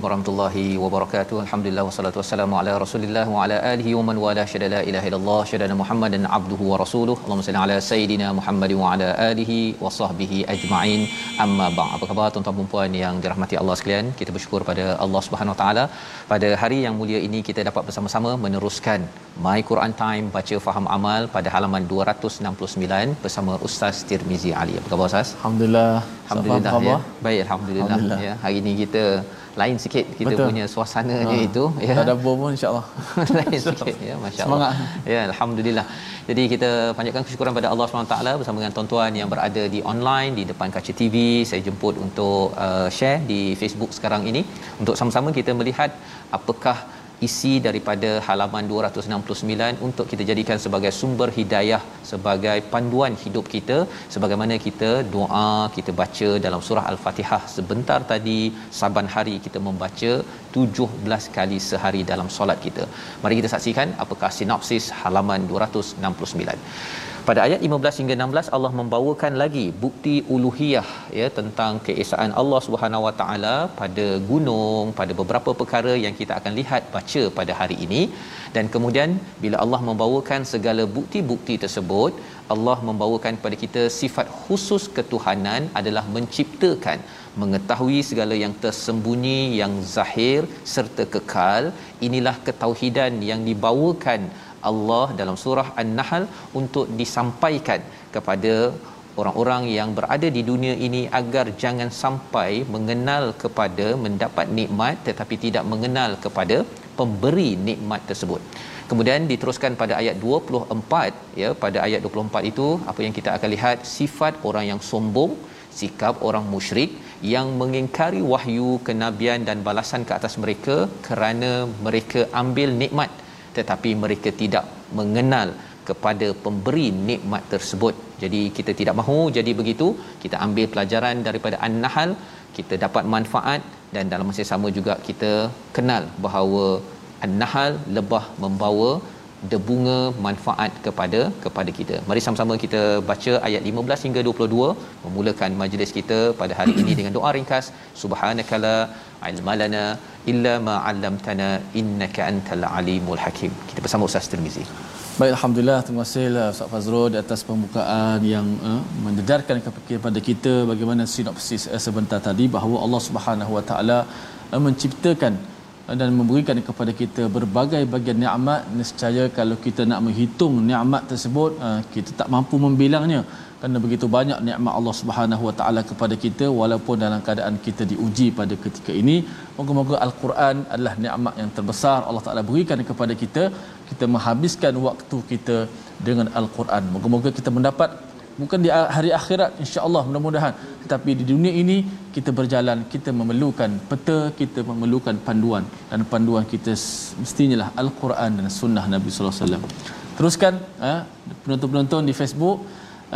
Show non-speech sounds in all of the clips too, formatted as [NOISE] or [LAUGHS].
Assalamualaikum warahmatullahi wabarakatuh. Alhamdulillah wassalatu wassalamu ala Rasulillah wa ala alihi wa man wala syada la ilaha illallah syada Muhammadan abduhu wa rasuluh. Allahumma salli ala sayidina Muhammad wa ala alihi wa sahbihi ajma'in. Amma ba'd. Apa khabar tuan-tuan dan puan yang dirahmati Allah sekalian? Kita bersyukur pada Allah Subhanahu wa taala pada hari yang mulia ini kita dapat bersama-sama meneruskan My Quran Time baca faham amal pada halaman 269 bersama Ustaz Tirmizi Ali. Apa khabar Ustaz? Alhamdulillah Alhamdulillah ya. Baik alhamdulillah, Alhamdulillah. ya. Hari ini kita lain sikit kita Betul. punya suasananya Ha. itu ya. Tak ada bom pun insyaAllah [LAUGHS] lain sikit ya masya-Allah. Ya alhamdulillah. Jadi kita panjatkan kesyukuran pada Allah SWT bersama dengan tuan-tuan yang berada di online di depan kaca TV. Saya jemput untuk uh, share di Facebook sekarang ini untuk sama-sama kita melihat apakah isi daripada halaman 269 untuk kita jadikan sebagai sumber hidayah sebagai panduan hidup kita sebagaimana kita doa kita baca dalam surah al-Fatihah sebentar tadi saban hari kita membaca 17 kali sehari dalam solat kita. Mari kita saksikan apakah sinopsis halaman 269. Pada ayat 15 hingga 16 Allah membawakan lagi bukti uluhiyah ya tentang keesaan Allah Subhanahu Wa Taala pada gunung, pada beberapa perkara yang kita akan lihat baca pada hari ini. Dan kemudian bila Allah membawakan segala bukti-bukti tersebut Allah membawakan kepada kita sifat khusus ketuhanan adalah menciptakan mengetahui segala yang tersembunyi yang zahir serta kekal. Inilah ketauhidan yang dibawakan Allah dalam surah An-Nahl untuk disampaikan kepada orang-orang yang berada di dunia ini agar jangan sampai mengenal kepada mendapat nikmat tetapi tidak mengenal kepada pemberi nikmat tersebut. Kemudian diteruskan pada ayat 24 ya pada ayat 24 itu apa yang kita akan lihat sifat orang yang sombong sikap orang musyrik yang mengingkari wahyu kenabian dan balasan ke atas mereka kerana mereka ambil nikmat tetapi mereka tidak mengenal kepada pemberi nikmat tersebut. Jadi kita tidak mahu jadi begitu. Kita ambil pelajaran daripada An-Nahl, kita dapat manfaat dan dalam masa sama juga kita kenal bahawa An-Nahl lebah membawa debunga manfaat kepada kepada kita. Mari sama-sama kita baca ayat 15 hingga 22 memulakan majlis kita pada hari ini dengan doa ringkas subhanakala ilmalana illa ma 'allamtana innaka antal alimul hakim. Kita bersama Ustaz Tirmizi. Baik Alhamdulillah terima kasih lah Ustaz Fazrul di atas pembukaan yang uh, mendedarkan kepada kita bagaimana sinopsis uh, sebentar tadi bahawa Allah Subhanahu Wa Taala uh, menciptakan dan memberikan kepada kita berbagai bagian nikmat nescaya kalau kita nak menghitung nikmat tersebut kita tak mampu membilangnya kerana begitu banyak nikmat Allah Subhanahu Wa Taala kepada kita walaupun dalam keadaan kita diuji pada ketika ini moga-moga al-Quran adalah nikmat yang terbesar Allah Taala berikan kepada kita. Kita menghabiskan waktu kita dengan al-Quran. Moga-moga kita mendapat bukan di hari akhirat insya-Allah mudah-mudahan. Tetapi di dunia ini kita berjalan kita memerlukan peta kita memerlukan panduan. Dan panduan kita mestinya lah al-Quran dan sunnah Nabi sallallahu alaihi wasallam. Teruskan ha, penonton-penonton di Facebook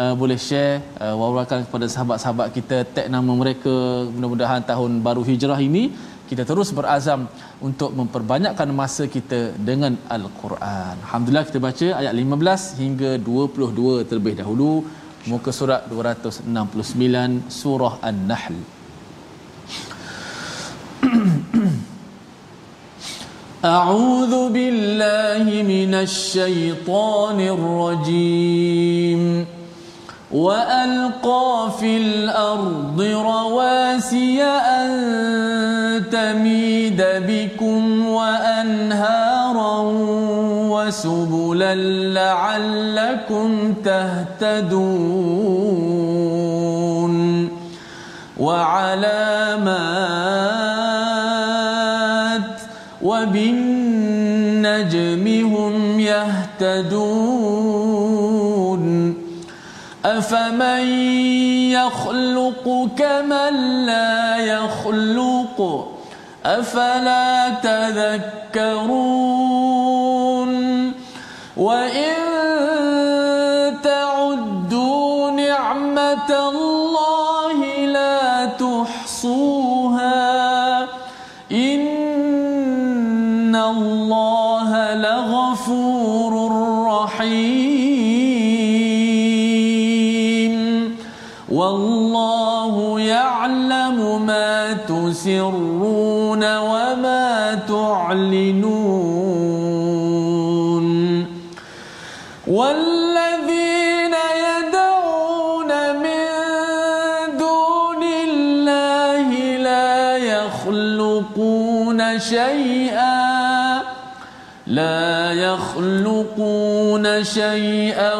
uh, boleh share uh, wawarkan kepada sahabat-sahabat kita tag nama mereka mudah-mudahan tahun baru hijrah ini kita terus berazam untuk memperbanyakkan masa kita dengan al-Quran. Alhamdulillah kita baca ayat 15 hingga 22 terlebih dahulu muka surat 269 surah An-Nahl. [CLEARS THROAT] أعوذ بالله من الشيطان الرجيم وألقى في الأرض رواسي أن تميد بكم وأنهارا وسبلا لعلكم تهتدون وعلامات وبالنجم هم يهتدون أفمن يخلق كمن لا يخلق؟ أفلا تذكرون؟ وإن تسرون وما تعلنون والذين يدعون من دون الله لا يخلقون شيئا لا يخلقون شيئا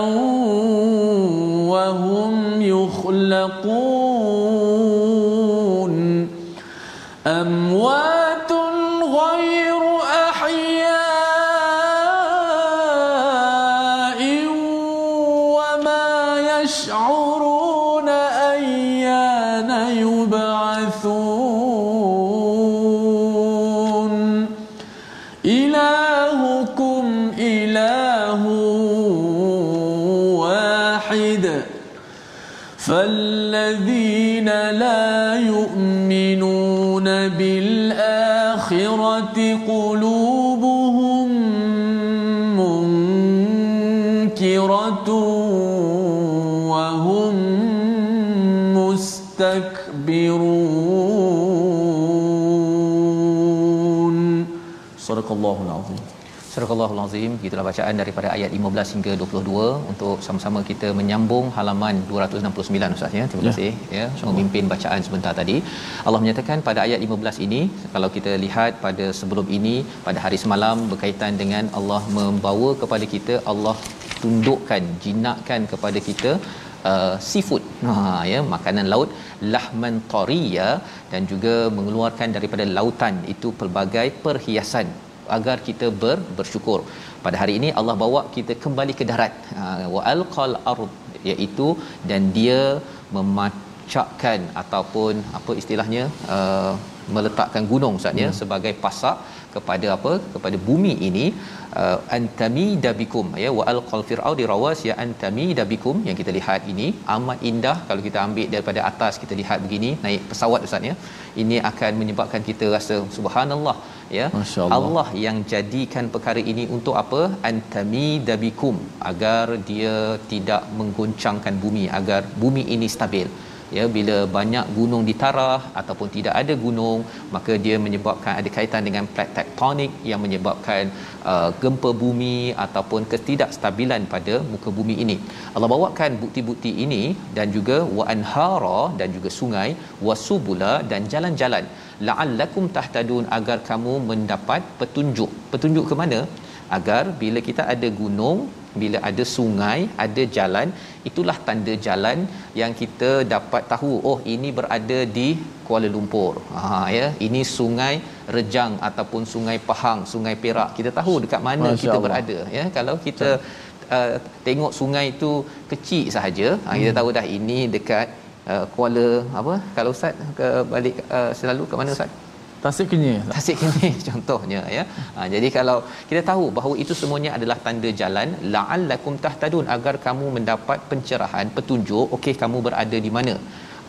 وهم يخلقون Surah Al-Azim gitulah bacaan daripada ayat 15 hingga 22 untuk sama-sama kita menyambung halaman 269 Ustaz ya. Terima Ya. kasih ya memimpin bacaan sebentar tadi. Allah menyatakan pada ayat 15 ini kalau kita lihat pada sebelum ini pada hari semalam berkaitan dengan Allah membawa kepada kita Allah tundukkan jinakkan kepada kita uh, seafood ha ya makanan laut lahman tariya dan juga mengeluarkan daripada lautan itu pelbagai perhiasan agar kita ber, bersyukur. Pada hari ini Allah bawa kita kembali ke darat. Ha, wa alqal ard iaitu dan dia memacakkan ataupun apa istilahnya uh, meletakkan gunung Ustaz ya sebagai pasak kepada apa? Kepada bumi ini. Uh, antami dabikum ya wa alqal fir'aun di rawas ya antami dabikum yang kita lihat ini amat indah. Kalau kita ambil daripada atas kita lihat begini naik pesawat Ustaz ya ini akan menyebabkan kita rasa subhanallah ya. Allah. Allah yang jadikan perkara ini untuk apa? Antami dabikum agar dia tidak menggoncangkan bumi agar bumi ini stabil ya bila banyak gunung ditarah ataupun tidak ada gunung maka dia menyebabkan ada kaitan dengan plate tektonik yang menyebabkan uh, gempa bumi ataupun ketidakstabilan pada muka bumi ini. Allah bawakan bukti-bukti ini dan juga wa anhara dan juga sungai wasubula dan jalan-jalan. La'allakum tahtadun agar kamu mendapat petunjuk. Petunjuk ke mana? Agar bila kita ada gunung bila ada sungai ada jalan itulah tanda jalan yang kita dapat tahu oh ini berada di Kuala Lumpur. Ha ya. Ini sungai Rejang ataupun sungai Pahang sungai Perak. Kita tahu dekat mana Masya kita Allah. berada ya. Kalau kita uh, tengok sungai itu kecil sahaja ha, kita tahu dah ini dekat uh, Kuala apa? Kalau ustaz ke balik uh, selalu ke mana ustaz Tasik Kenyir Tasik Kenyir [LAUGHS] contohnya ya. Ha, jadi kalau kita tahu bahawa itu semuanya adalah tanda jalan la'allakum tahtadun agar kamu mendapat pencerahan, petunjuk okey kamu berada di mana.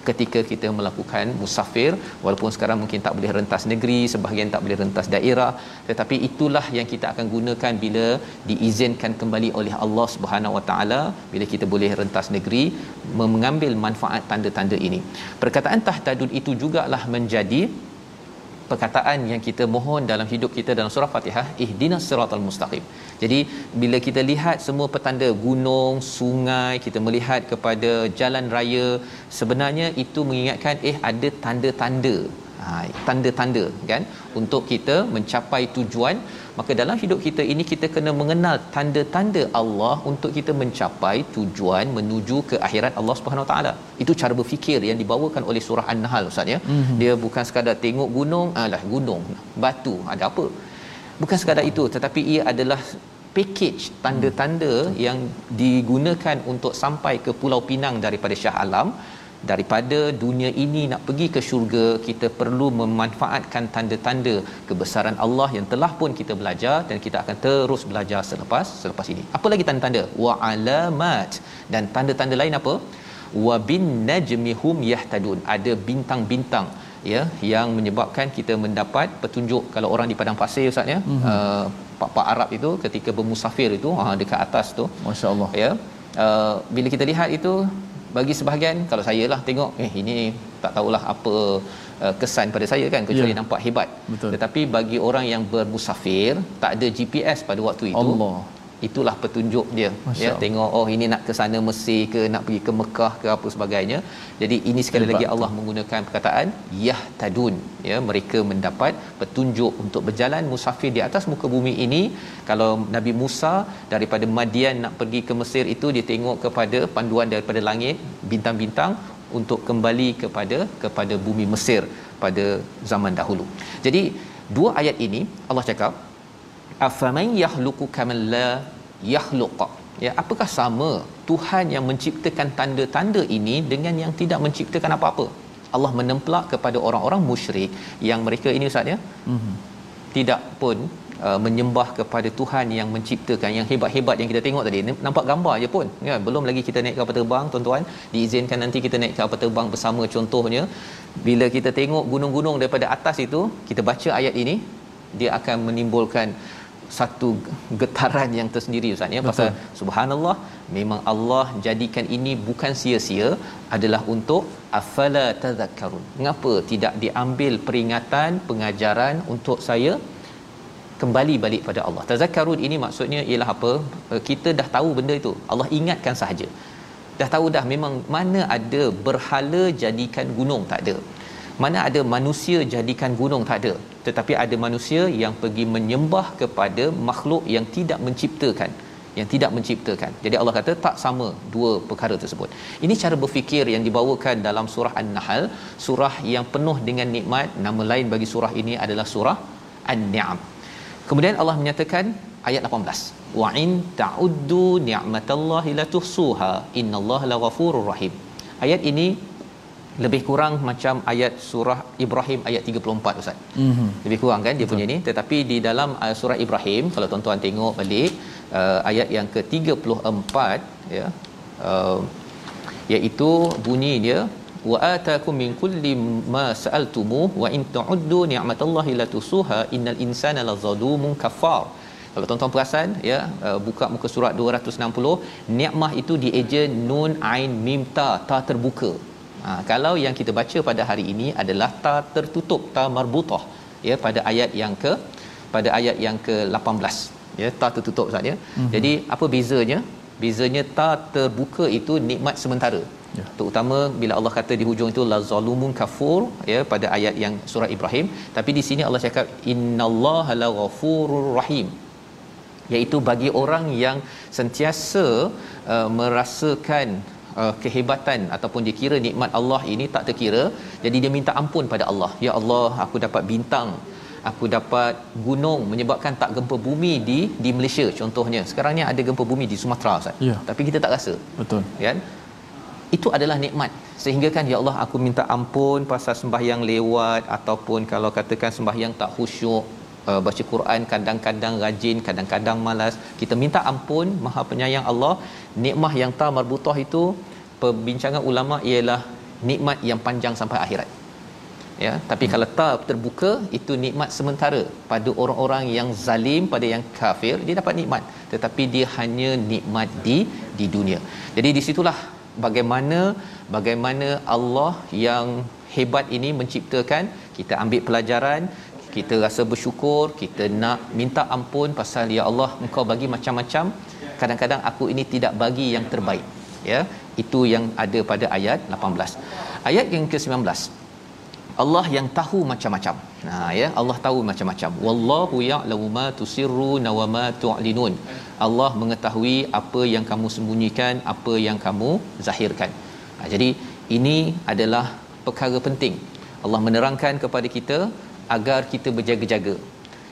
ketika kita melakukan musafir walaupun sekarang mungkin tak boleh rentas negeri sebahagian tak boleh rentas daerah tetapi itulah yang kita akan gunakan bila diizinkan kembali oleh Allah Subhanahu Wa Taala bila kita boleh rentas negeri mengambil manfaat tanda-tanda ini perkataan tahtadun itu jugalah menjadi perkataan yang kita mohon dalam hidup kita dalam surah Fatihah ihdinas siratal mustaqim. Jadi bila kita lihat semua petanda gunung, sungai, kita melihat kepada jalan raya sebenarnya itu mengingatkan eh ada tanda-tanda. Ha, tanda-tanda kan untuk kita mencapai tujuan maka dalam hidup kita ini kita kena mengenal tanda-tanda Allah untuk kita mencapai tujuan menuju ke akhirat Allah Subhanahu taala itu cara berfikir yang dibawakan oleh surah an-nahl ustaz ya mm-hmm. dia bukan sekadar tengok gunung alah gunung batu ada apa bukan sekadar itu tetapi ia adalah package tanda-tanda hmm. yang digunakan untuk sampai ke Pulau Pinang daripada Shah Alam daripada dunia ini nak pergi ke syurga kita perlu memanfaatkan tanda-tanda kebesaran Allah yang telah pun kita belajar dan kita akan terus belajar selepas selepas ini. Apa lagi tanda-tanda? Wa alamat dan tanda-tanda lain apa? Wa bin najmihum yahtadun. Ada bintang-bintang ya yang menyebabkan kita mendapat petunjuk. Kalau orang di padang pasir ustaz ya mm-hmm. uh, pak-pak Arab itu ketika bermusafir itu uh, dekat atas tu masya-Allah ya uh, bila kita lihat itu bagi sebahagian kalau saya lah tengok eh ini tak tahulah apa uh, kesan pada saya kan kecuali yeah. nampak hebat Betul. tetapi bagi orang yang bermusafir tak ada GPS pada waktu itu Allah itulah petunjuk dia. Masya ya tengok oh ini nak ke sana Mesir ke nak pergi ke Mekah ke apa sebagainya. Jadi ini sekali Hebat. lagi Allah menggunakan perkataan yahtadun. Ya mereka mendapat petunjuk untuk berjalan musafir di atas muka bumi ini. Kalau Nabi Musa daripada Madian nak pergi ke Mesir itu dia tengok kepada panduan daripada langit bintang-bintang untuk kembali kepada kepada bumi Mesir pada zaman dahulu. Jadi dua ayat ini Allah cakap afaman yahluku kaman la yakhluq ya apakah sama Tuhan yang menciptakan tanda-tanda ini dengan yang tidak menciptakan apa-apa? Allah menemplak kepada orang-orang musyrik yang mereka ini ustaz ya? Mm-hmm. tidak pun uh, menyembah kepada Tuhan yang menciptakan yang hebat-hebat yang kita tengok tadi. Nampak gambar aja pun ya? Belum lagi kita naik kapal terbang tuan-tuan. Diizinkan nanti kita naik kapal terbang bersama contohnya. Bila kita tengok gunung-gunung daripada atas itu kita baca ayat ini dia akan menimbulkan satu getaran yang tersendiri ustaz ya pasal subhanallah memang Allah jadikan ini bukan sia-sia adalah untuk afala tadhakkarun. Mengapa tidak diambil peringatan pengajaran untuk saya kembali balik pada Allah? Tazakkarun ini maksudnya ialah apa? Eh, kita dah tahu benda itu. Allah ingatkan sahaja. Dah tahu dah memang mana ada berhala jadikan gunung tak ada. Mana ada manusia jadikan gunung tak ada tetapi ada manusia yang pergi menyembah kepada makhluk yang tidak menciptakan yang tidak menciptakan. Jadi Allah kata tak sama dua perkara tersebut. Ini cara berfikir yang dibawakan dalam surah An-Nahl, surah yang penuh dengan nikmat. Nama lain bagi surah ini adalah surah An-Ni'am. Kemudian Allah menyatakan ayat 18. Wa in ta'uddu ni'matallahi la tuhsuha innallaha laghafurur rahim. Ayat ini lebih kurang macam ayat surah Ibrahim ayat 34 ustaz. Mm-hmm. Lebih kurang kan dia Betul. punya ni tetapi di dalam uh, surah Ibrahim kalau tuan-tuan tengok balik uh, ayat yang ke-34 ya uh, iaitu bunyi dia wa atakum min kulli ma sa'altumu wa in ta'uddu ni'matallahi la tusuha innal insana lazalumun kafar kalau tuan-tuan perasan ya uh, buka muka surat 260 nikmah itu dieja nun ain mim ta ta terbuka Ha, kalau yang kita baca pada hari ini adalah ta tertutup ta marbutah ya pada ayat yang ke pada ayat yang ke-18 ya ta tertutup saja. Mm-hmm. Jadi apa bezanya? Bezanya ta terbuka itu nikmat sementara. Ya. Terutama bila Allah kata di hujung itu la zalumun kafur ya pada ayat yang surah Ibrahim tapi di sini Allah cakap innallaha la ghafurur rahim iaitu bagi orang yang sentiasa uh, merasakan uh, kehebatan ataupun dia kira nikmat Allah ini tak terkira jadi dia minta ampun pada Allah. Ya Allah aku dapat bintang aku dapat gunung menyebabkan tak gempa bumi di di Malaysia contohnya. Sekarang ni ada gempa bumi di Sumatera Ustaz. Ya. tapi kita tak rasa. Betul. Kan? Itu adalah nikmat. Sehingga kan ya Allah aku minta ampun pasal sembahyang lewat ataupun kalau katakan sembahyang tak khusyuk uh, baca Quran kadang-kadang rajin kadang-kadang malas. Kita minta ampun maha penyayang Allah. Nikmah yang ta marbutah itu perbincangan ulama ialah nikmat yang panjang sampai akhirat. Ya tapi kalau tak terbuka itu nikmat sementara pada orang-orang yang zalim pada yang kafir dia dapat nikmat. Tetapi dia hanya nikmat di di dunia. Jadi di situlah bagaimana bagaimana Allah yang hebat ini menciptakan kita ambil pelajaran kita rasa bersyukur kita nak minta ampun pasal ya Allah engkau bagi macam-macam kadang-kadang aku ini tidak bagi yang terbaik ya itu yang ada pada ayat 18 ayat yang ke-19 Allah yang tahu macam-macam. Nah ya, Allah tahu macam-macam. Wallahu ya'lamu ma tusirruna wa ma tu'linun. Allah mengetahui apa yang kamu sembunyikan, apa yang kamu zahirkan. Nah, jadi ini adalah perkara penting. Allah menerangkan kepada kita agar kita berjaga-jaga.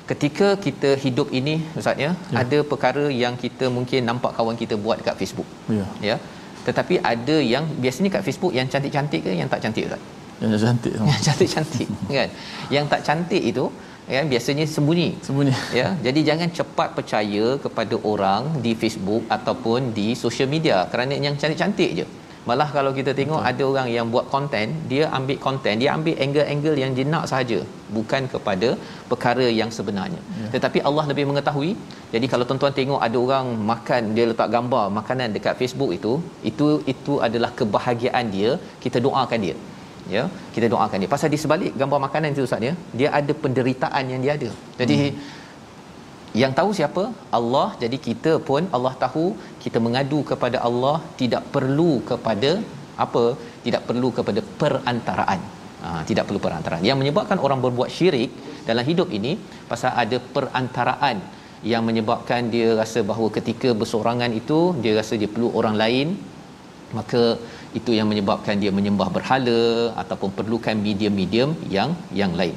Ketika kita hidup ini ustaz ya, ya. ada perkara yang kita mungkin nampak kawan kita buat dekat Facebook. Ya. Ya. Tetapi ada yang biasanya kat Facebook yang cantik-cantik ke yang tak cantik ustaz? yang cantik [LAUGHS] yang cantik-cantik kan yang tak cantik itu ya biasanya sembunyi sembunyi ya jadi jangan cepat percaya kepada orang di Facebook ataupun di social media kerana yang cantik-cantik je malah kalau kita tengok Betul. ada orang yang buat konten dia ambil konten dia ambil angle-angle yang dia nak sahaja bukan kepada perkara yang sebenarnya ya. tetapi Allah lebih mengetahui jadi kalau tuan-tuan tengok ada orang makan dia letak gambar makanan dekat Facebook itu itu itu adalah kebahagiaan dia kita doakan dia ya kita doakan dia pasal di sebalik gambar makanan itu ustaz ya dia ada penderitaan yang dia ada jadi hmm. Yang tahu siapa? Allah. Jadi kita pun Allah tahu kita mengadu kepada Allah tidak perlu kepada apa? Tidak perlu kepada perantaraan. Ha, tidak perlu perantaraan. Yang menyebabkan orang berbuat syirik dalam hidup ini pasal ada perantaraan. Yang menyebabkan dia rasa bahawa ketika bersorangan itu dia rasa dia perlu orang lain maka itu yang menyebabkan dia menyembah berhala ataupun perlukan medium-medium yang yang lain.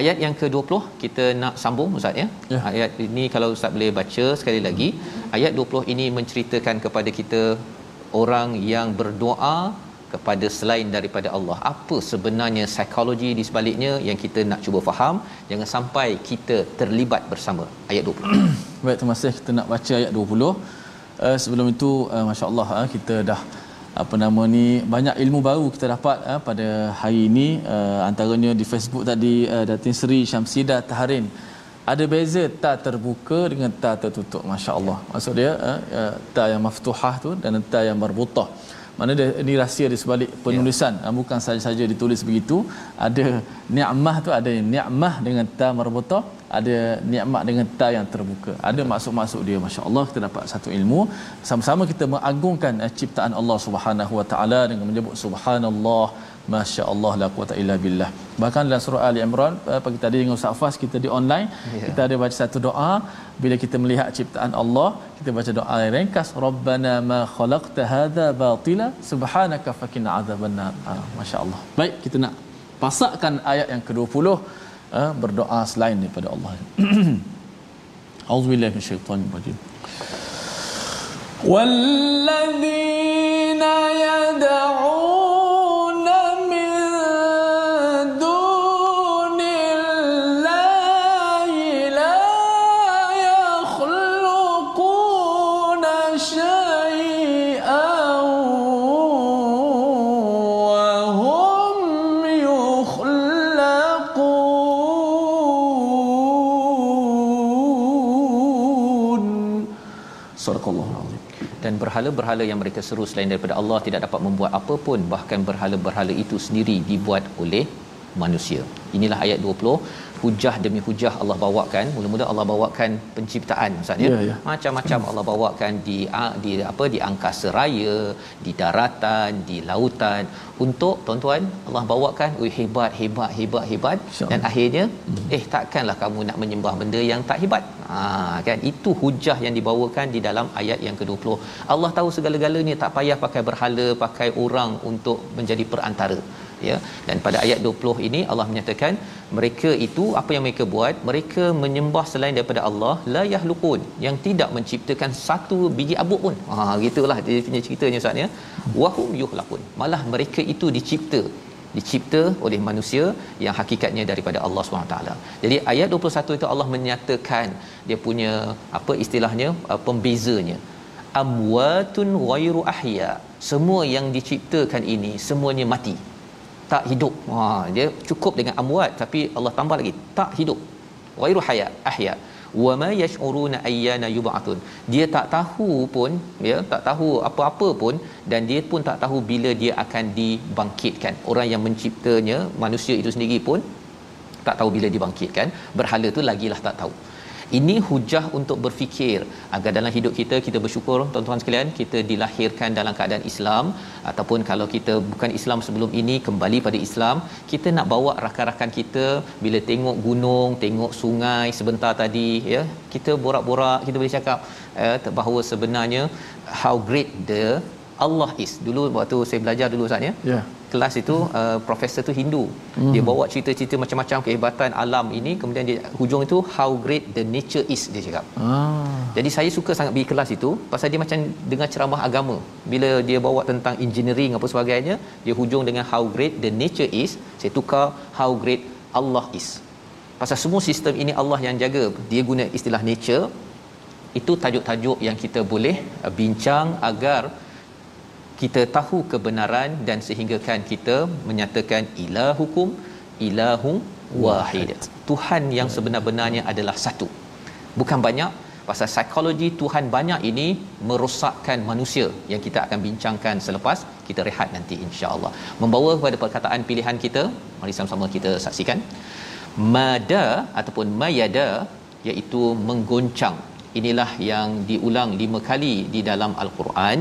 Ayat yang ke-20 kita nak sambung ustaz ya. ya. Ayat ini kalau ustaz boleh baca sekali lagi. Ayat 20 ini menceritakan kepada kita orang yang berdoa kepada selain daripada Allah. Apa sebenarnya psikologi di sebaliknya yang kita nak cuba faham. Jangan sampai kita terlibat bersama. Ayat 20. [COUGHS] Baik, terima kasih kita nak baca ayat 20. Uh, sebelum itu uh, masya-Allah uh, kita dah apa nama ni banyak ilmu baru kita dapat uh, pada hari ini. Uh, antaranya di Facebook tadi uh, Datin Seri Syamsida Taharin. Ada beza ta terbuka dengan ta tertutup masya-Allah. Maksud dia uh, uh, ta yang maftuhah tu dan ta yang marbutah. Mana dia, ini rahsia di sebalik penulisan. Ya. bukan saja-saja ditulis begitu ada ni'mah tu ada ni'mah dengan ta marbutah ada nikmat dengan ta yang terbuka. Ada maksud-maksud dia masya-Allah kita dapat satu ilmu. Sama-sama kita mengagungkan uh, ciptaan Allah Subhanahu wa taala dengan menyebut subhanallah masya-Allah la quwata illa billah. Bahkan dalam surah ali imran uh, pagi tadi dengan Ustaz Fas kita di online yeah. kita ada baca satu doa. Bila kita melihat ciptaan Allah kita baca doa yang ringkas rabbana ma khalaqta hadza batila subhanaka fakina adzabannar uh, masya-Allah. Baik kita nak pasakkan ayat yang ke-20 uh, berdoa selain daripada Allah. [CLEARS THROAT] Auzubillahi minasyaitonir rajim. Walladzina yad'un berhala-berhala yang mereka seru selain daripada Allah tidak dapat membuat apa pun bahkan berhala-berhala itu sendiri dibuat oleh manusia. Inilah ayat 20 hujah demi hujah Allah bawakan. Mula-mula Allah bawakan penciptaan ustaz ya? Yeah, yeah. macam-macam Allah bawakan di di apa di angkasa raya di daratan di lautan. Untuk tuan-tuan Allah bawakan oi hebat hebat hebat hebat. Dan akhirnya eh takkanlah kamu nak menyembah benda yang tak hebat ha kan? Itu hujah yang dibawakan di dalam ayat yang ke-20 Allah tahu segala-galanya tak payah pakai berhala pakai orang untuk menjadi perantara ya. Dan pada ayat 20 ini Allah menyatakan mereka itu apa yang mereka buat? Mereka menyembah selain daripada Allah la yahlukun yang tidak menciptakan satu biji abuk pun. Ha gitulah dia punya ceritanya ustaz ya. Wahum yuhlakun. Malah mereka itu dicipta dicipta oleh manusia yang hakikatnya daripada Allah SWT. Jadi ayat 21 itu Allah menyatakan dia punya apa istilahnya uh, pembezanya. Amwatun ghairu ahya. Semua yang diciptakan ini semuanya mati. Tak hidup. Ha dia cukup dengan amwat tapi Allah tambah lagi. Tak hidup. Ghairu hayat ahya wa ma yash'uruna ayyana yub'atun dia tak tahu pun ya tak tahu apa-apa pun dan dia pun tak tahu bila dia akan dibangkitkan. Orang yang menciptanya manusia itu sendiri pun tak tahu bila dibangkitkan. Berhala tu lagilah tak tahu ini hujah untuk berfikir agar dalam hidup kita kita bersyukur tuan-tuan sekalian kita dilahirkan dalam keadaan Islam. Ataupun kalau kita bukan Islam sebelum ini kembali pada Islam kita nak bawa rakan-rakan kita bila tengok gunung tengok sungai sebentar tadi ya kita borak-borak kita boleh cakap eh, bahawa sebenarnya how great the Allah is dulu waktu saya belajar dulu saatnya ya yeah kelas itu uh, profesor tu Hindu. Hmm. Dia bawa cerita-cerita macam-macam kehebatan alam ini kemudian dia hujung itu how great the nature is dia cakap. Ah. Jadi saya suka sangat pergi kelas itu pasal dia macam dengar ceramah agama. Bila dia bawa tentang engineering apa sebagainya, dia hujung dengan how great the nature is, saya tukar how great Allah is. Pasal semua sistem ini Allah yang jaga. Dia guna istilah nature. Itu tajuk-tajuk yang kita boleh uh, bincang agar kita tahu kebenaran dan sehinggakan kita menyatakan ilahukum ilahum wahid. Tuhan yang sebenar-benarnya adalah satu. Bukan banyak pasal psikologi Tuhan banyak ini merosakkan manusia yang kita akan bincangkan selepas kita rehat nanti insya-Allah. Membawa kepada perkataan pilihan kita, mari sama-sama kita saksikan. Mada ataupun mayada iaitu menggoncang. Inilah yang diulang lima kali di dalam al-Quran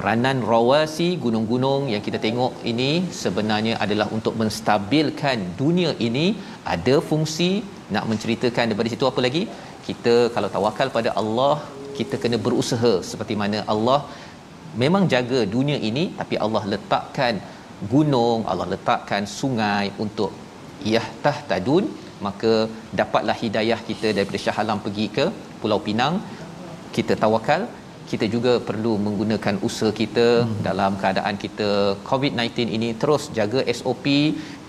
peranan rawasi gunung-gunung yang kita tengok ini sebenarnya adalah untuk menstabilkan dunia ini. Ada fungsi nak menceritakan daripada situ apa lagi? Kita kalau tawakal pada Allah kita kena berusaha seperti mana Allah memang jaga dunia ini tapi Allah letakkan gunung Allah letakkan sungai untuk yahtah tadun. Maka dapatlah hidayah kita daripada Shah Alam pergi ke Pulau Pinang. Kita tawakal kita juga perlu menggunakan usaha kita hmm. dalam keadaan kita COVID-19 ini terus jaga SOP,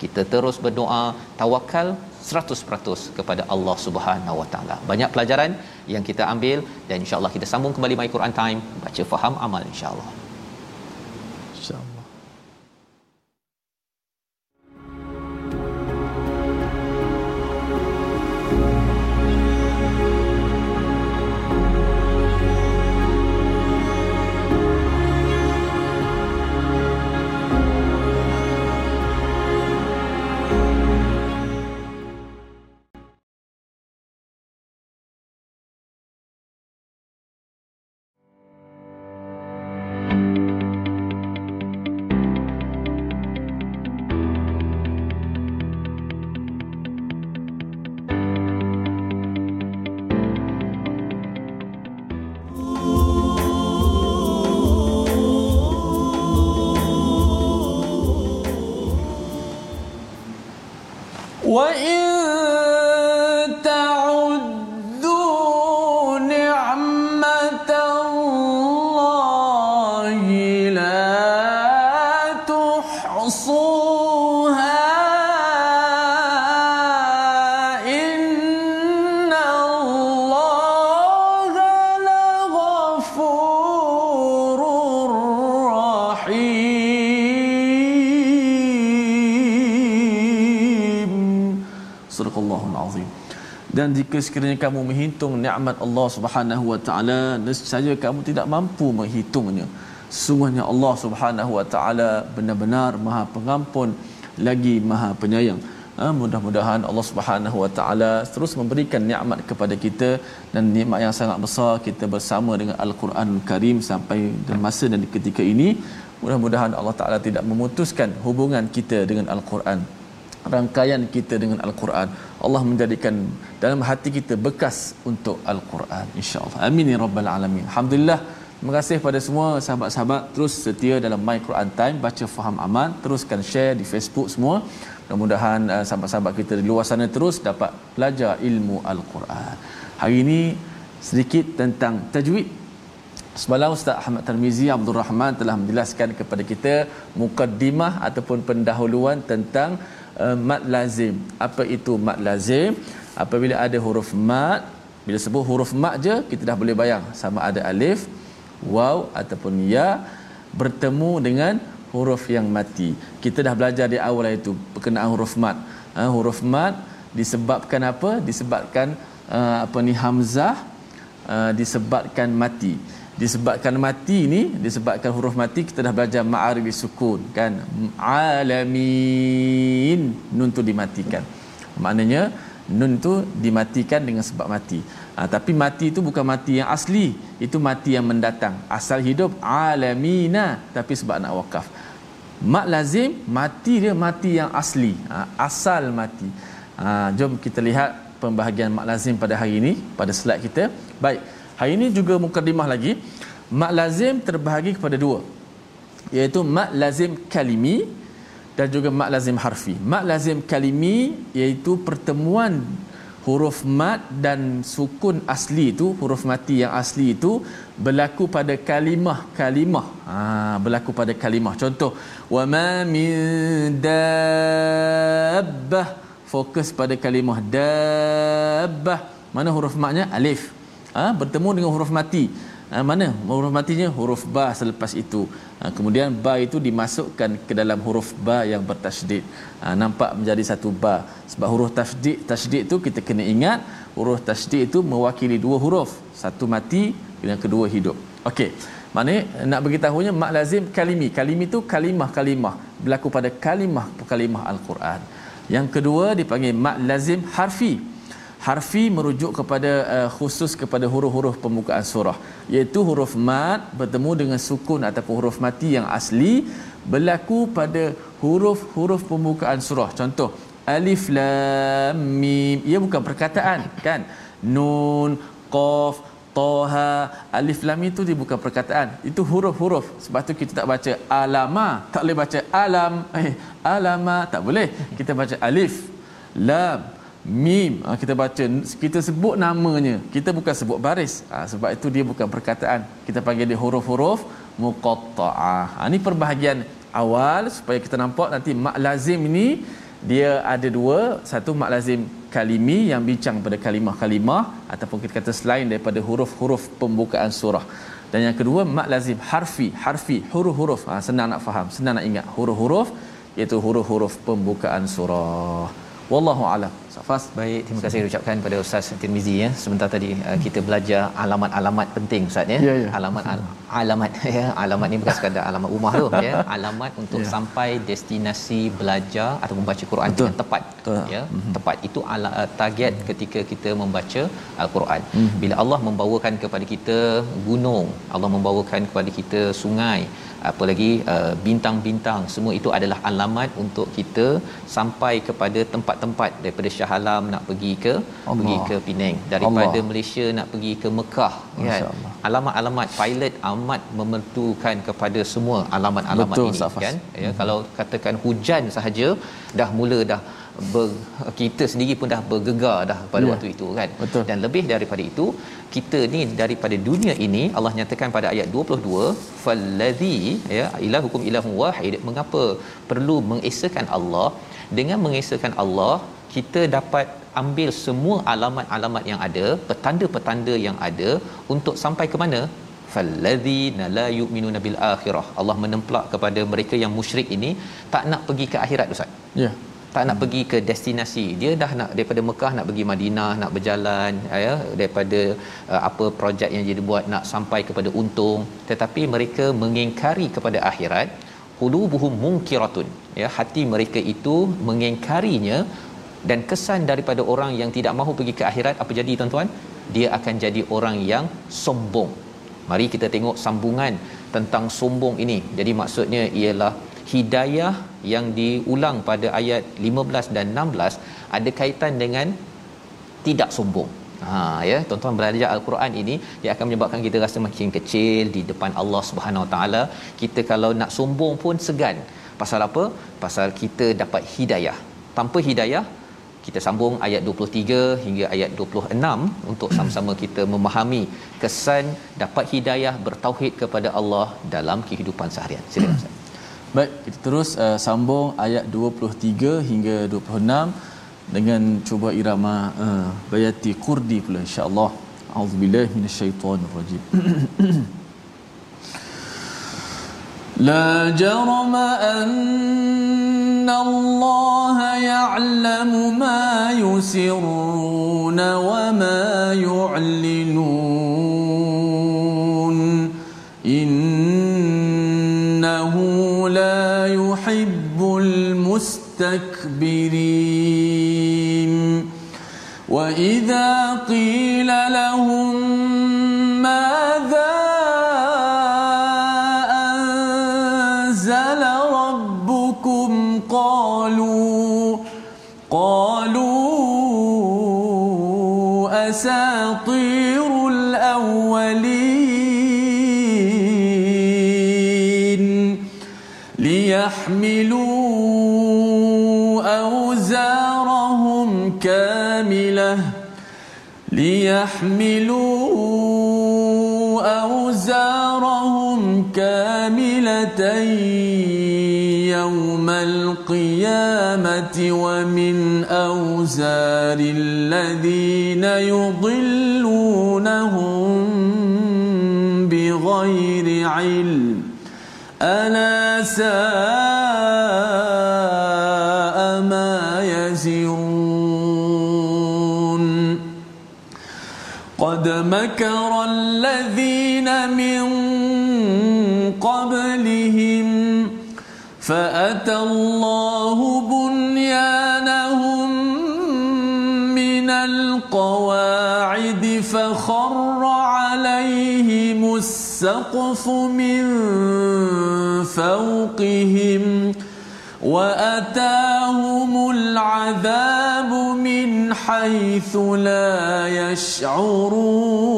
kita terus berdoa, tawakal 100% kepada Allah Subhanahu Wa Taala. Banyak pelajaran yang kita ambil dan insya-Allah kita sambung kembali My Quran Time, baca faham amal insya-Allah. Dan jika sekiranya kamu menghitung nikmat Allah Subhanahu wa taala nescaya kamu tidak mampu menghitungnya. Sungguhnya Allah Subhanahu wa taala benar-benar Maha Pengampun lagi Maha Penyayang. Ha, mudah-mudahan Allah Subhanahu wa taala terus memberikan nikmat kepada kita dan nikmat yang sangat besar kita bersama dengan Al-Quran Karim sampai masa dan ketika ini. Mudah-mudahan Allah taala tidak memutuskan hubungan kita dengan Al-Quran rangkaian kita dengan Al-Quran. Allah menjadikan dalam hati kita bekas untuk Al-Quran. InsyaAllah. Amin ya Rabbal Alamin. Alhamdulillah. Terima kasih kepada semua sahabat-sahabat. Terus setia dalam My Quran Time. Baca faham aman. Teruskan share di Facebook semua. Mudah-mudahan uh, sahabat-sahabat kita di luar sana terus dapat belajar ilmu Al-Quran. Hari ini sedikit tentang tajwid. Semalam Ustaz Ahmad Tarmizi Abdul Rahman telah menjelaskan kepada kita mukaddimah ataupun pendahuluan tentang uh, mad lazim. Apa itu mad lazim? Apabila ada huruf mad, bila sebut huruf mad je kita dah boleh bayang sama ada alif, waw ataupun ya bertemu dengan huruf yang mati. Kita dah belajar di awal itu berkenaan huruf mat. Ha, huruf mat disebabkan apa? Disebabkan uh, apa ni hamzah uh, disebabkan mati. Disebabkan mati ni disebabkan huruf mati kita dah belajar ma'arif sukun kan. Alamin nun tu dimatikan. Maknanya nun tu dimatikan dengan sebab mati. Ha, tapi mati itu bukan mati yang asli, itu mati yang mendatang. Asal hidup alamina tapi sebab nak wakaf. Mak lazim mati dia mati yang asli, ha, asal mati. Ha, jom kita lihat pembahagian mak lazim pada hari ini pada slide kita. Baik. Hari ini juga mukadimah lagi. Mak lazim terbahagi kepada dua. Iaitu mak lazim kalimi dan juga mak lazim harfi. Mak lazim kalimi iaitu pertemuan huruf mat dan sukun asli itu huruf mati yang asli itu berlaku pada kalimah kalimah ha, berlaku pada kalimah contoh wa ma min dabbah fokus pada kalimah dabbah mana huruf matnya alif ha, bertemu dengan huruf mati. Ha, mana huruf matinya? Huruf ba selepas itu. Ha, kemudian ba itu dimasukkan ke dalam huruf ba yang bertasydid. Ha, nampak menjadi satu ba. Sebab huruf tasydid tasydid itu kita kena ingat huruf tasydid itu mewakili dua huruf. Satu mati dan kedua hidup. Okey. Mana nak beritahunya mak lazim kalimi. Kalimi itu kalimah-kalimah. Berlaku pada kalimah-kalimah al-Quran. Yang kedua dipanggil mak lazim harfi harfi merujuk kepada uh, khusus kepada huruf-huruf pembukaan surah. Iaitu huruf mat bertemu dengan sukun ataupun huruf mati yang asli berlaku pada huruf-huruf pembukaan surah. Contoh alif lam mim. Ia bukan perkataan kan? Nun qaf toha alif lam itu dia bukan perkataan. Itu huruf-huruf. Sebab tu kita tak baca alama. Tak boleh baca alam. Eh alama. Tak boleh. Kita baca alif lam mim ha, kita baca kita sebut namanya. Kita bukan sebut baris. Ha, sebab itu dia bukan perkataan. Kita panggil dia huruf-huruf muqatta'ah. Ha, ini perbahagian awal supaya kita nampak nanti mak lazim ini dia ada dua. Satu mak lazim kalimi yang bincang pada kalimah-kalimah ataupun kita kata selain daripada huruf-huruf pembukaan surah. Dan yang kedua mak lazim harfi harfi huruf-huruf. Ha, senang nak faham senang nak ingat huruf-huruf iaitu huruf-huruf pembukaan surah. Wallahu alam Safas baik terima kasih ucapkan pada Ustaz Tirmizi ya sebentar tadi uh, kita belajar alamat-alamat penting Ustaz ya, ya, ya. alamat al- alamat [LAUGHS] ya alamat ni bukan sekadar alamat rumah tu ya [LAUGHS] alamat untuk ya. sampai destinasi belajar atau membaca Quran Betul. dengan tepat Betul. ya mm-hmm. tepat itu ala, uh, target ketika kita membaca al-Quran mm-hmm. bila Allah membawakan kepada kita gunung Allah membawakan kepada kita sungai apa lagi uh, bintang-bintang semua itu adalah alamat untuk kita sampai kepada tempat-tempat daripada Shah Alam nak pergi ke Allah. pergi ke Penang daripada Allah. Malaysia nak pergi ke Mekah kan alamat-alamat pilot amat memerlukan kepada semua alamat-alamat Betul, ini Safas. kan ya hmm. kalau katakan hujan sahaja dah mula dah ber, kita sendiri pun dah bergegar dah pada yeah. waktu itu kan. Betul. dan lebih daripada itu kita ni daripada dunia ini Allah nyatakan pada ayat 22 fallazi ya ilahukum ilahun wahid. Mengapa perlu mengesakan Allah? Dengan mengesakan Allah kita dapat ambil semua alamat-alamat yang ada petanda-petanda yang ada untuk sampai ke mana? Fallazina la yu'minuna bil akhirah Allah menemplak kepada mereka yang musyrik ini tak nak pergi ke akhirat ustaz. Ya. yeah tak nak pergi ke destinasi. Dia dah nak daripada Mekah nak pergi Madinah nak berjalan ya daripada uh, apa projek yang dia buat nak sampai kepada untung. Tetapi mereka mengingkari kepada akhirat qulubuhum munkiratun. Ya hati mereka itu mengingkarinya dan kesan daripada orang yang tidak mahu pergi ke akhirat apa jadi tuan-tuan? Dia akan jadi orang yang sombong. Mari kita tengok sambungan tentang sombong ini. Jadi maksudnya ialah hidayah yang diulang pada ayat 15 dan 16 ada kaitan dengan tidak sombong. Ha ya, tuan-tuan belajar al-Quran ini dia akan menyebabkan kita rasa makin kecil di depan Allah Subhanahu Wa Taala. Kita kalau nak sombong pun segan. Pasal apa? Pasal kita dapat hidayah. Tanpa hidayah kita sambung ayat 23 hingga ayat 26 untuk sama-sama kita memahami kesan dapat hidayah bertauhid kepada Allah dalam kehidupan seharian. Silakan. Baik, kita terus uh, sambung ayat 23 hingga 26 dengan cuba irama uh, bayati kurdi pula insya-Allah. Auzubillahi minasyaitonirrajim. لا جرم أن الله يعلم ما يسرون وما يعلنون وإذا ليحملوا أوزارهم كاملة يوم القيامة ومن أوزار الذين يضلونهم بغير علم. ألا ساء السقف من فوقهم وأتاهم العذاب من حيث لا يشعرون.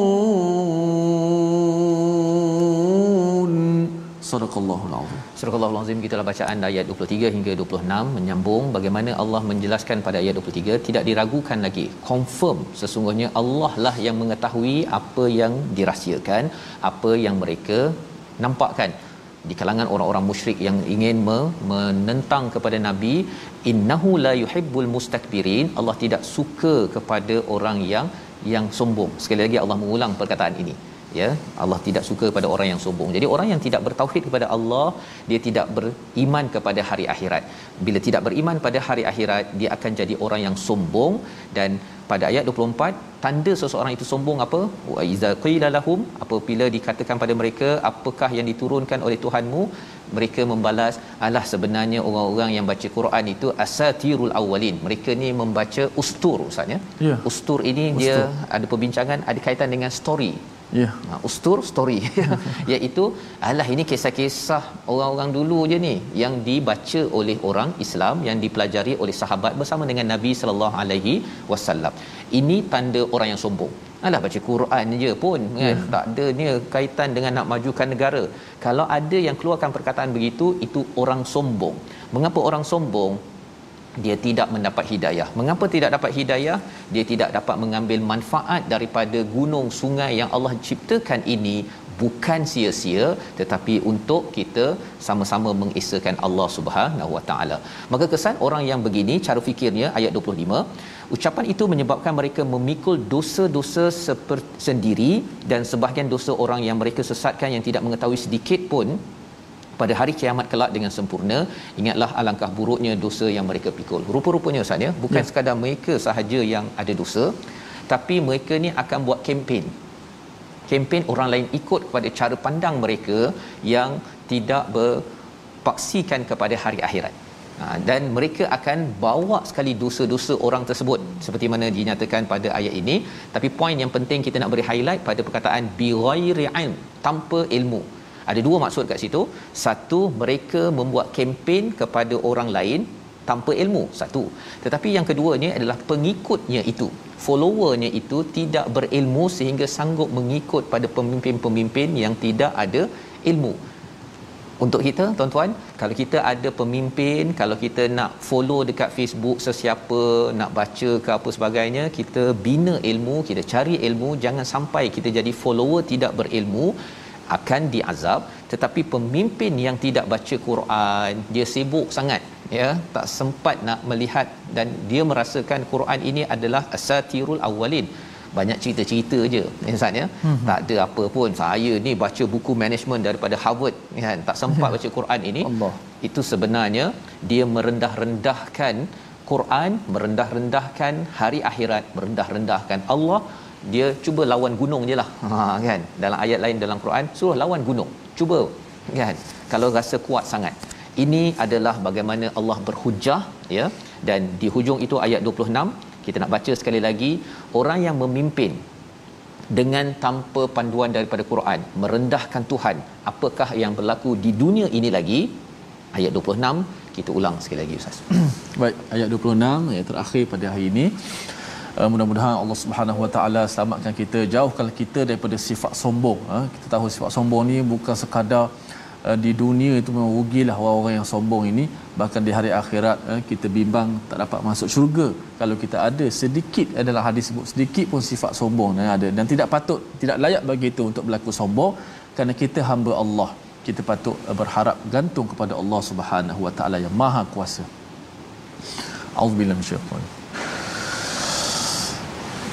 Sadaqallahul azim. Sadaqallahul azim kita bacaan ayat 23 hingga 26 menyambung bagaimana Allah menjelaskan pada ayat 23 tidak diragukan lagi. Confirm sesungguhnya Allah lah yang mengetahui apa yang dirahsiakan, apa yang mereka nampakkan di kalangan orang-orang musyrik yang ingin menentang kepada nabi innahu la yuhibbul mustakbirin Allah tidak suka kepada orang yang yang sombong sekali lagi Allah mengulang perkataan ini ya Allah tidak suka pada orang yang sombong. Jadi orang yang tidak bertauhid kepada Allah, dia tidak beriman kepada hari akhirat. Bila tidak beriman pada hari akhirat, dia akan jadi orang yang sombong dan pada ayat 24 tanda seseorang itu sombong apa wa iza qila lahum apabila dikatakan pada mereka apakah yang diturunkan oleh Tuhanmu mereka membalas alah sebenarnya orang-orang yang baca Quran itu asatirul awwalin mereka ni membaca ustur ustaz ya Ya. ustur ini ustur. dia ada perbincangan ada kaitan dengan story Ya. Ha, ustur story [LAUGHS] iaitu alah ini kisah-kisah orang-orang dulu je ni yang dibaca oleh orang Islam yang dipelajari oleh sahabat bersama dengan Nabi sallallahu alaihi wasallam. Ini tanda orang yang sombong. Alah baca Quran je pun kan tak ada ni kaitan dengan nak majukan negara. Kalau ada yang keluarkan perkataan begitu itu orang sombong. Mengapa orang sombong? Dia tidak mendapat hidayah. Mengapa tidak dapat hidayah? Dia tidak dapat mengambil manfaat daripada gunung sungai yang Allah ciptakan ini bukan sia-sia tetapi untuk kita sama-sama mengesakan Allah Subhanahu Wa Taala. Maka kesan orang yang begini cara fikirnya ayat 25 ucapan itu menyebabkan mereka memikul dosa-dosa seper- sendiri dan sebahagian dosa orang yang mereka sesatkan yang tidak mengetahui sedikit pun pada hari kiamat kelak dengan sempurna ingatlah alangkah buruknya dosa yang mereka pikul. Rupa-rupanya ustaz ya bukan ya. sekadar mereka sahaja yang ada dosa tapi mereka ni akan buat kempen. Kempen orang lain ikut kepada cara pandang mereka yang tidak berpaksikan kepada hari akhirat. Ha, dan mereka akan bawa sekali dosa-dosa orang tersebut seperti mana dinyatakan pada ayat ini. Tapi poin yang penting kita nak beri highlight pada perkataan bi ghairi ilm tanpa ilmu ada dua maksud kat situ. Satu mereka membuat kempen kepada orang lain tanpa ilmu. Satu. Tetapi yang keduanya adalah pengikutnya itu. Followernya itu tidak berilmu sehingga sanggup mengikut pada pemimpin-pemimpin yang tidak ada ilmu. Untuk kita tuan-tuan kalau kita ada pemimpin kalau kita nak follow dekat Facebook sesiapa nak baca ke apa sebagainya kita bina ilmu kita cari ilmu jangan sampai kita jadi follower tidak berilmu akan diazab tetapi pemimpin yang tidak baca Quran dia sibuk sangat ya tak sempat nak melihat dan dia merasakan Quran ini adalah asatirul awwalin. Banyak cerita-cerita je Ustaz ya. Hmm. tak ada apa pun. Saya ni baca buku management daripada Harvard kan tak sempat baca Quran ini. Allah. itu sebenarnya dia merendah-rendahkan Quran merendah-rendahkan hari akhirat merendah-rendahkan Allah dia cuba lawan gunung je lah. Ha, kan? Dalam ayat lain dalam Quran suruh lawan gunung. Cuba kan? Kalau rasa kuat sangat. Ini adalah bagaimana Allah berhujah ya? Dan di hujung itu ayat 26 kita nak baca sekali lagi. Orang yang memimpin dengan tanpa panduan daripada Quran merendahkan Tuhan apakah yang berlaku di dunia ini lagi? Ayat 26 kita ulang sekali lagi ustaz. Baik ayat 26 ayat terakhir pada hari ini Uh, mudah-mudahan Allah Subhanahu Wa Taala selamatkan kita jauhkan kita daripada sifat sombong. Ha? kita tahu sifat sombong ni bukan sekadar uh, di dunia itu memang rugilah orang-orang yang sombong ini. Bahkan di hari akhirat uh, kita bimbang tak dapat masuk syurga. Kalau kita ada sedikit adalah hadis sebut sedikit pun sifat sombong yang ada. Dan tidak patut tidak layak bagi itu untuk berlaku sombong kerana kita hamba Allah. Kita patut uh, berharap gantung kepada Allah Subhanahu Wa Taala yang Maha Kuasa. Auzubillahi minasyaitanir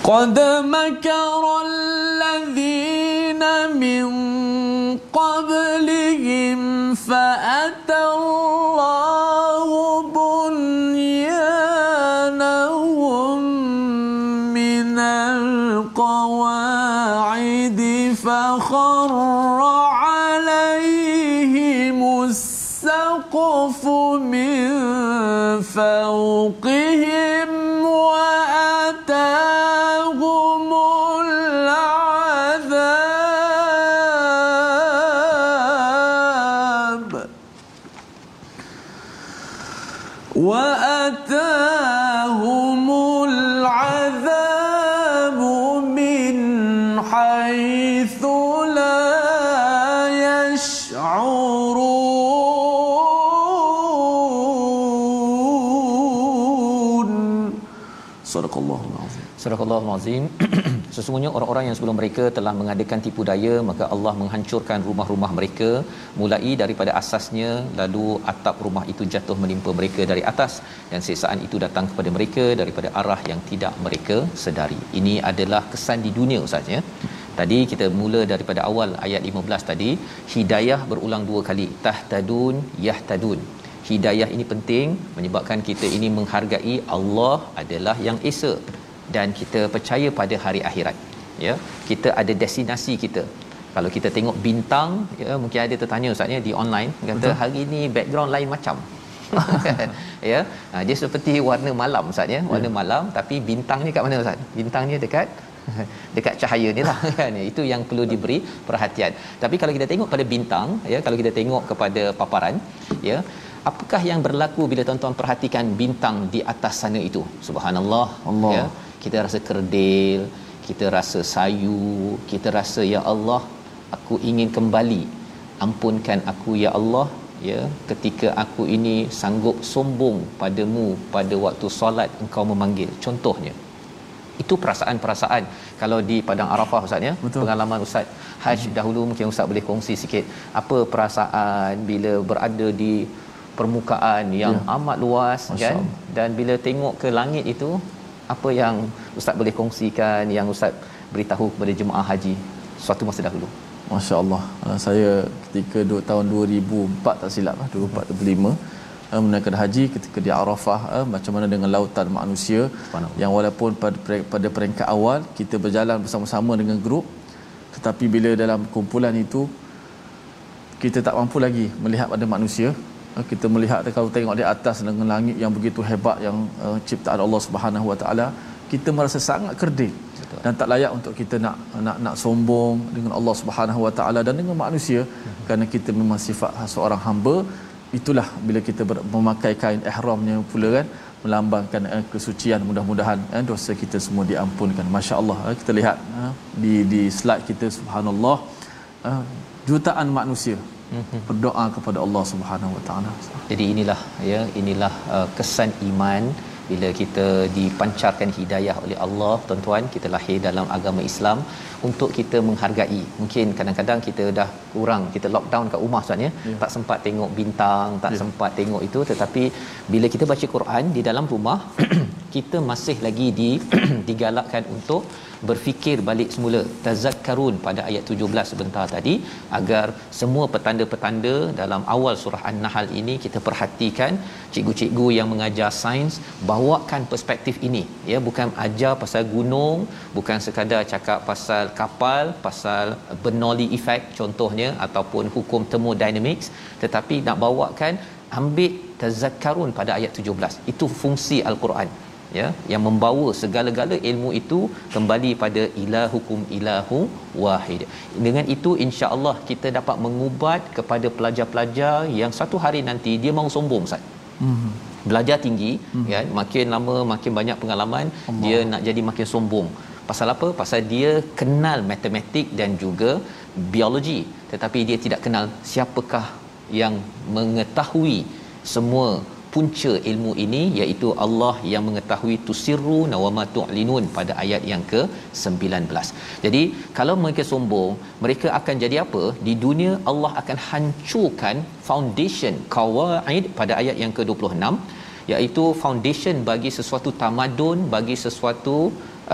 قد مكر الذين من قبلهم فأتى الله Surah Azim [CLEARS THROAT] sesungguhnya orang-orang yang sebelum mereka telah mengadakan tipu daya maka Allah menghancurkan rumah-rumah mereka mulai daripada asasnya lalu atap rumah itu jatuh menimpa mereka dari atas dan siksaan itu datang kepada mereka daripada arah yang tidak mereka sedari. Ini adalah kesan di dunia ustaz ya. Tadi kita mula daripada awal ayat 15 tadi hidayah berulang dua kali tahtadun yahtadun. Hidayah ini penting menyebabkan kita ini menghargai Allah adalah yang esa dan kita percaya pada hari akhirat ya. Kita ada destinasi kita. Kalau kita tengok bintang ya mungkin ada tertanya ustaz ya di online kata Betul. hari ni background lain macam. [LAUGHS] Ya. Ha, dia seperti warna malam ustaz ya. Warna ya. malam tapi bintangnya kat mana ustaz? Bintangnya dekat [LAUGHS] dekat cahaya ni lah [LAUGHS] kan? Itu yang perlu diberi perhatian. Tapi kalau kita tengok pada bintang ya kalau kita tengok kepada paparan ya apakah yang berlaku bila tuan-tuan perhatikan bintang di atas sana itu? Subhanallah Allah. ya kita rasa kerdil kita rasa sayu kita rasa ya Allah aku ingin kembali ampunkan aku ya Allah ya ketika aku ini sanggup sombong padamu pada waktu solat engkau memanggil contohnya itu perasaan-perasaan kalau di padang Arafah ustaz ya Betul. pengalaman ustaz Haj hmm. dahulu mungkin ustaz boleh kongsi sikit apa perasaan bila berada di permukaan yang ya. amat luas Masya kan Allah. dan bila tengok ke langit itu apa yang ustaz boleh kongsikan yang ustaz beritahu kepada jemaah haji suatu masa dahulu? Masya Allah uh, Saya ketika tahun 2004 tak silap lah 2004 2005 uh, Menunaikan haji ketika di Arafah uh, Macam mana dengan lautan manusia Yang walaupun pada, pada peringkat awal Kita berjalan bersama-sama dengan grup Tetapi bila dalam kumpulan itu Kita tak mampu lagi melihat pada manusia Kita melihat kalau tengok di atas dengan langit yang begitu hebat Yang uh, ciptaan Allah Subhanahu Wa Taala Kita merasa sangat kerdil dan tak layak untuk kita nak nak nak sombong dengan Allah Subhanahu Wa Taala dan dengan manusia hmm. kerana kita memang sifat seorang hamba. Itulah bila kita ber, memakai kain ihramnya pula kan melambangkan eh, kesucian mudah-mudahan eh, dosa kita semua diampunkan. masya-Allah eh, kita lihat eh, di di slide kita subhanallah. Eh, jutaan manusia berdoa kepada Allah Subhanahu Wa Taala. Jadi inilah ya inilah uh, kesan iman bila kita dipancarkan hidayah oleh Allah tuan-tuan. Kita lahir dalam agama Islam. Untuk kita menghargai mungkin kadang-kadang kita dah kurang kita lockdown kat rumah Ustaz ya. Yeah. tak sempat tengok bintang tak yeah. sempat tengok itu. Tetapi bila kita baca Quran di dalam rumah [CLEARS THROAT] kita masih lagi di [CLEARS THROAT] digalakkan untuk berfikir balik semula. Tazakkarun pada ayat 17 sebentar tadi agar semua petanda-petanda dalam awal surah an-nahl ini kita perhatikan. Cikgu-cikgu yang mengajar sains bawakan perspektif ini. Ya bukan ajar pasal gunung bukan sekadar cakap pasal kapal pasal Bernoulli effect contohnya ataupun hukum thermodynamics tetapi nak bawakan ambil tazakkarun pada ayat 17 itu fungsi al-Quran ya yang membawa segala-gala ilmu itu kembali pada ilahukum ilahu wahid. Dengan itu insya-Allah kita dapat mengubat kepada pelajar-pelajar yang satu hari nanti dia mau sombong Ustaz. Hmm belajar tinggi hmm ya makin lama makin banyak pengalaman Allah. dia nak jadi makin sombong. Pasal apa? Pasal dia kenal matematik dan juga biologi. Tetapi dia tidak kenal siapakah yang mengetahui semua punca ilmu ini iaitu Allah yang mengetahui tusirru nawama tu'linun pada ayat yang ke-19. Jadi kalau mereka sombong, mereka akan jadi apa? Di dunia Allah akan hancurkan foundation qawaid pada ayat yang ke-26 iaitu foundation bagi sesuatu tamadun, bagi sesuatu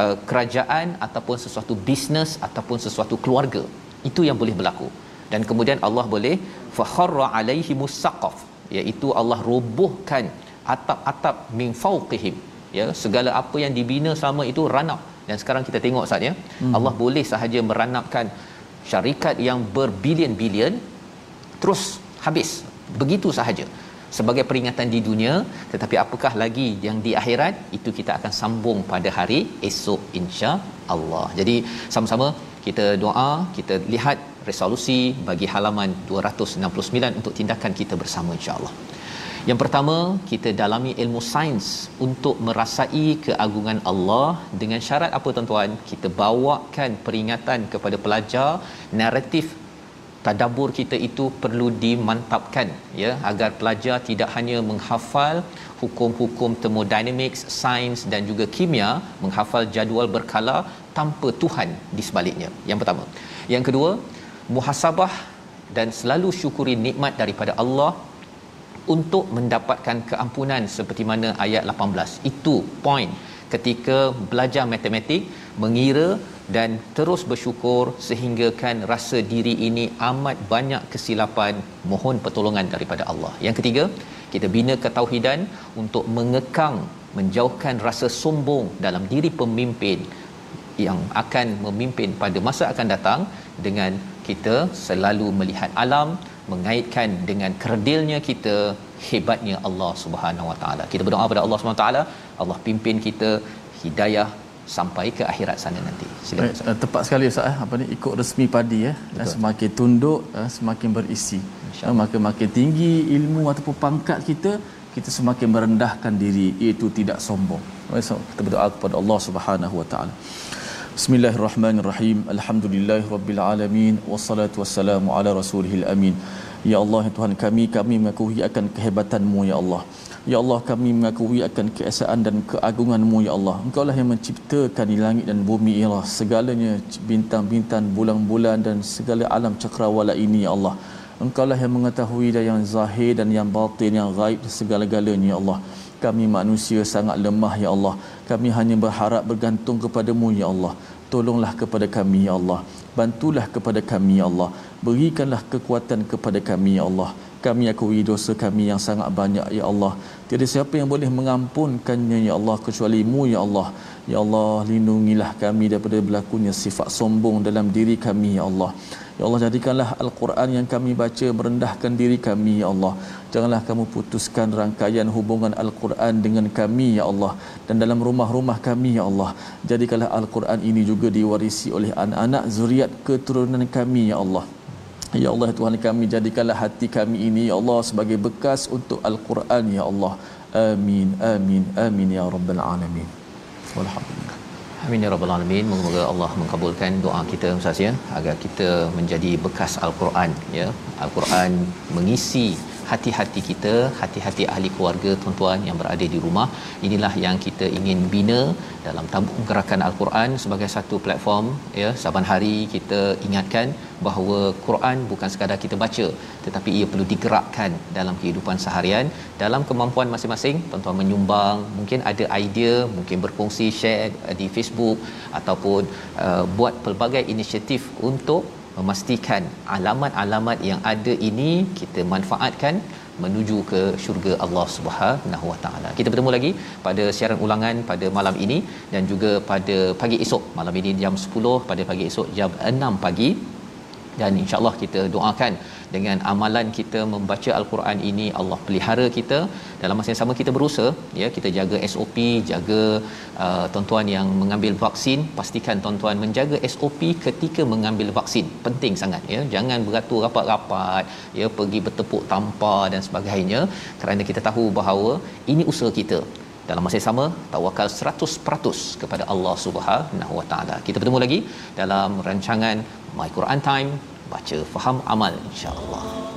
uh, kerajaan ataupun sesuatu bisnes ataupun sesuatu keluarga. Itu yang boleh berlaku. Dan kemudian Allah boleh fakharra alaihimus saqaf iaitu Allah robohkan atap-atap min fawqihim. Ya segala apa yang dibina selama itu ranap. Dan sekarang kita tengok saat ya hmm. Allah boleh sahaja meranapkan syarikat yang berbilion-bilion terus habis. Begitu sahaja. Sebagai peringatan di dunia tetapi apakah lagi yang di akhirat? Itu kita akan sambung pada hari esok insya-Allah. Jadi sama-sama kita doa, kita lihat resolusi bagi halaman 269 untuk tindakan kita bersama insya-Allah. Yang pertama, kita dalami ilmu sains untuk merasai keagungan Allah dengan syarat apa tuan-tuan? Kita bawakan peringatan kepada pelajar naratif tadabbur kita itu perlu dimantapkan ya agar pelajar tidak hanya menghafal hukum-hukum thermodynamics, sains dan juga kimia, menghafal jadual berkala tanpa Tuhan di sebaliknya. Yang pertama. Yang kedua, muhasabah dan selalu syukuri nikmat daripada Allah untuk mendapatkan keampunan seperti mana ayat 18. Itu point ketika belajar matematik mengira dan terus bersyukur sehinggakan rasa diri ini amat banyak kesilapan mohon pertolongan daripada Allah. Yang ketiga, kita bina ketauhidan untuk mengekang menjauhkan rasa sombong dalam diri pemimpin yang akan memimpin pada masa akan datang dengan kita selalu melihat alam mengaitkan dengan kerdilnya kita hebatnya Allah Subhanahu Wa Taala. Kita berdoa kepada Allah Subhanahu Wa Taala, Allah pimpin kita hidayah sampai ke akhirat sana nanti. Silakan. Baik, uh, tepat sekali Ustaz eh apa ni ikut resmi padi ya. Eh. Semakin tunduk semakin berisi. Maka makin tinggi ilmu ataupun pangkat kita kita semakin merendahkan diri iaitu tidak sombong. So, kita berdoa kepada Allah Subhanahu Wa Taala. Bismillahirrahmanirrahim. Alhamdulillahirabbil alamin wassalatu wassalamu ala rasulihil amin. Ya Allah ya Tuhan kami kami mengakui akan kehebatanmu ya Allah. Ya Allah kami mengakui akan keesaan dan keagunganmu ya Allah. Engkau lah yang menciptakan di langit dan bumi ya Allah. Segalanya bintang-bintang, bulan-bulan dan segala alam cakrawala ini ya Allah. Engkau lah yang mengetahui dan yang zahir dan yang batin, yang gaib segala-galanya ya Allah. Kami manusia sangat lemah ya Allah. Kami hanya berharap bergantung kepadamu ya Allah. Tolonglah kepada kami ya Allah. Bantulah kepada kami ya Allah. Berikanlah kekuatan kepada kami ya Allah kami akui dosa kami yang sangat banyak ya Allah tiada siapa yang boleh mengampunkannya ya Allah kecuali mu ya Allah. Ya Allah lindungilah kami daripada berlakunya sifat sombong dalam diri kami ya Allah. Ya Allah jadikanlah al-Quran yang kami baca merendahkan diri kami ya Allah. Janganlah kamu putuskan rangkaian hubungan al-Quran dengan kami ya Allah. Dan dalam rumah-rumah kami ya Allah. Jadikanlah al-Quran ini juga diwarisi oleh anak-anak zuriat keturunan kami ya Allah Ya Allah Tuhan kami jadikanlah hati kami ini ya Allah sebagai bekas untuk Al-Quran ya Allah. Amin amin amin ya rabbal alamin. Walhamdulillah. Amin ya rabbal alamin. Moga-moga Allah mengabulkan doa kita Ustaz ya agar kita menjadi bekas Al-Quran ya. Al-Quran mengisi hati-hati kita hati-hati ahli keluarga tuan-tuan yang berada di rumah. Inilah yang kita ingin bina dalam tabung gerakan al-Quran sebagai satu platform ya saban hari kita ingatkan bahawa Quran bukan sekadar kita baca tetapi ia perlu digerakkan dalam kehidupan seharian dalam kemampuan masing-masing. Tuan-tuan menyumbang mungkin ada idea mungkin berkongsi share di Facebook ataupun uh, buat pelbagai inisiatif untuk memastikan alamat-alamat yang ada ini kita manfaatkan menuju ke syurga Allah Subhanahu Wa Taala. Kita bertemu lagi pada siaran ulangan pada malam ini dan juga pada pagi esok. Malam ini jam 10 pada pagi esok jam 6 pagi dan insyaallah kita doakan dengan amalan kita membaca al-Quran ini Allah pelihara kita. Dalam masa yang sama kita berusaha ya kita jaga SOP jaga uh, tuan-tuan yang mengambil vaksin. Pastikan tuan-tuan menjaga SOP ketika mengambil vaksin. Penting sangat ya. Jangan beratur rapat-rapat ya pergi bertepuk tampar dan sebagainya. Kerana kita tahu bahawa ini usaha kita dalam masa yang sama tawakal 100% kepada Allah Subhanahu Wa Taala. Kita bertemu lagi dalam rancangan My Quran Time baca faham amal insya-Allah